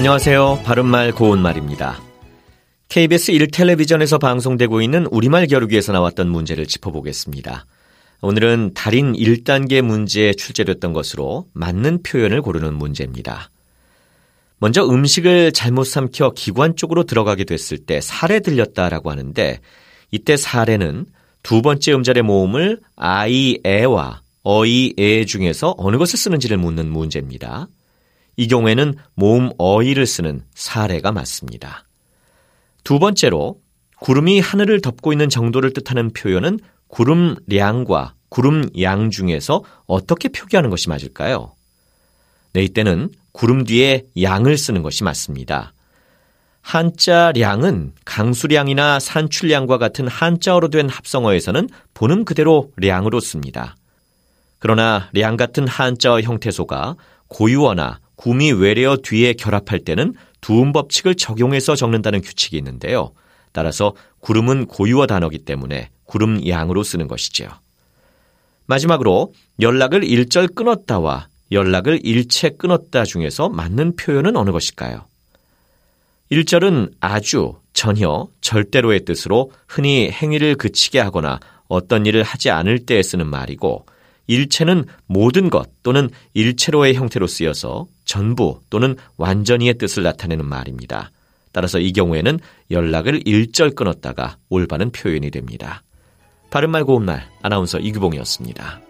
안녕하세요. 바른말 고운말입니다. KBS 1텔레비전에서 방송되고 있는 우리말 겨루기에서 나왔던 문제를 짚어보겠습니다. 오늘은 달인 1단계 문제에 출제됐던 것으로 맞는 표현을 고르는 문제입니다. 먼저 음식을 잘못 삼켜 기관 쪽으로 들어가게 됐을 때 살에 들렸다라고 하는데 이때 살에는 두 번째 음절의 모음을 아이, 에와 어이, 에 중에서 어느 것을 쓰는지를 묻는 문제입니다. 이 경우에는 모음 어이를 쓰는 사례가 맞습니다. 두 번째로 구름이 하늘을 덮고 있는 정도를 뜻하는 표현은 구름량과 구름양 중에서 어떻게 표기하는 것이 맞을까요? 네, 이때는 구름 뒤에 양을 쓰는 것이 맞습니다. 한자량은 강수량이나 산출량과 같은 한자어로 된 합성어에서는 보는 그대로 량으로 씁니다. 그러나 량 같은 한자어 형태소가 고유어나 구미 외래어 뒤에 결합할 때는 두음 법칙을 적용해서 적는다는 규칙이 있는데요. 따라서 구름은 고유어 단어기 때문에 구름 양으로 쓰는 것이지요. 마지막으로 연락을 일절 끊었다와 연락을 일체 끊었다 중에서 맞는 표현은 어느 것일까요? 일절은 아주, 전혀, 절대로의 뜻으로 흔히 행위를 그치게 하거나 어떤 일을 하지 않을 때에 쓰는 말이고 일체는 모든 것 또는 일체로의 형태로 쓰여서 전부 또는 완전히의 뜻을 나타내는 말입니다. 따라서 이 경우에는 연락을 일절 끊었다가 올바른 표현이 됩니다. 바른말 고운말 아나운서 이규봉이었습니다.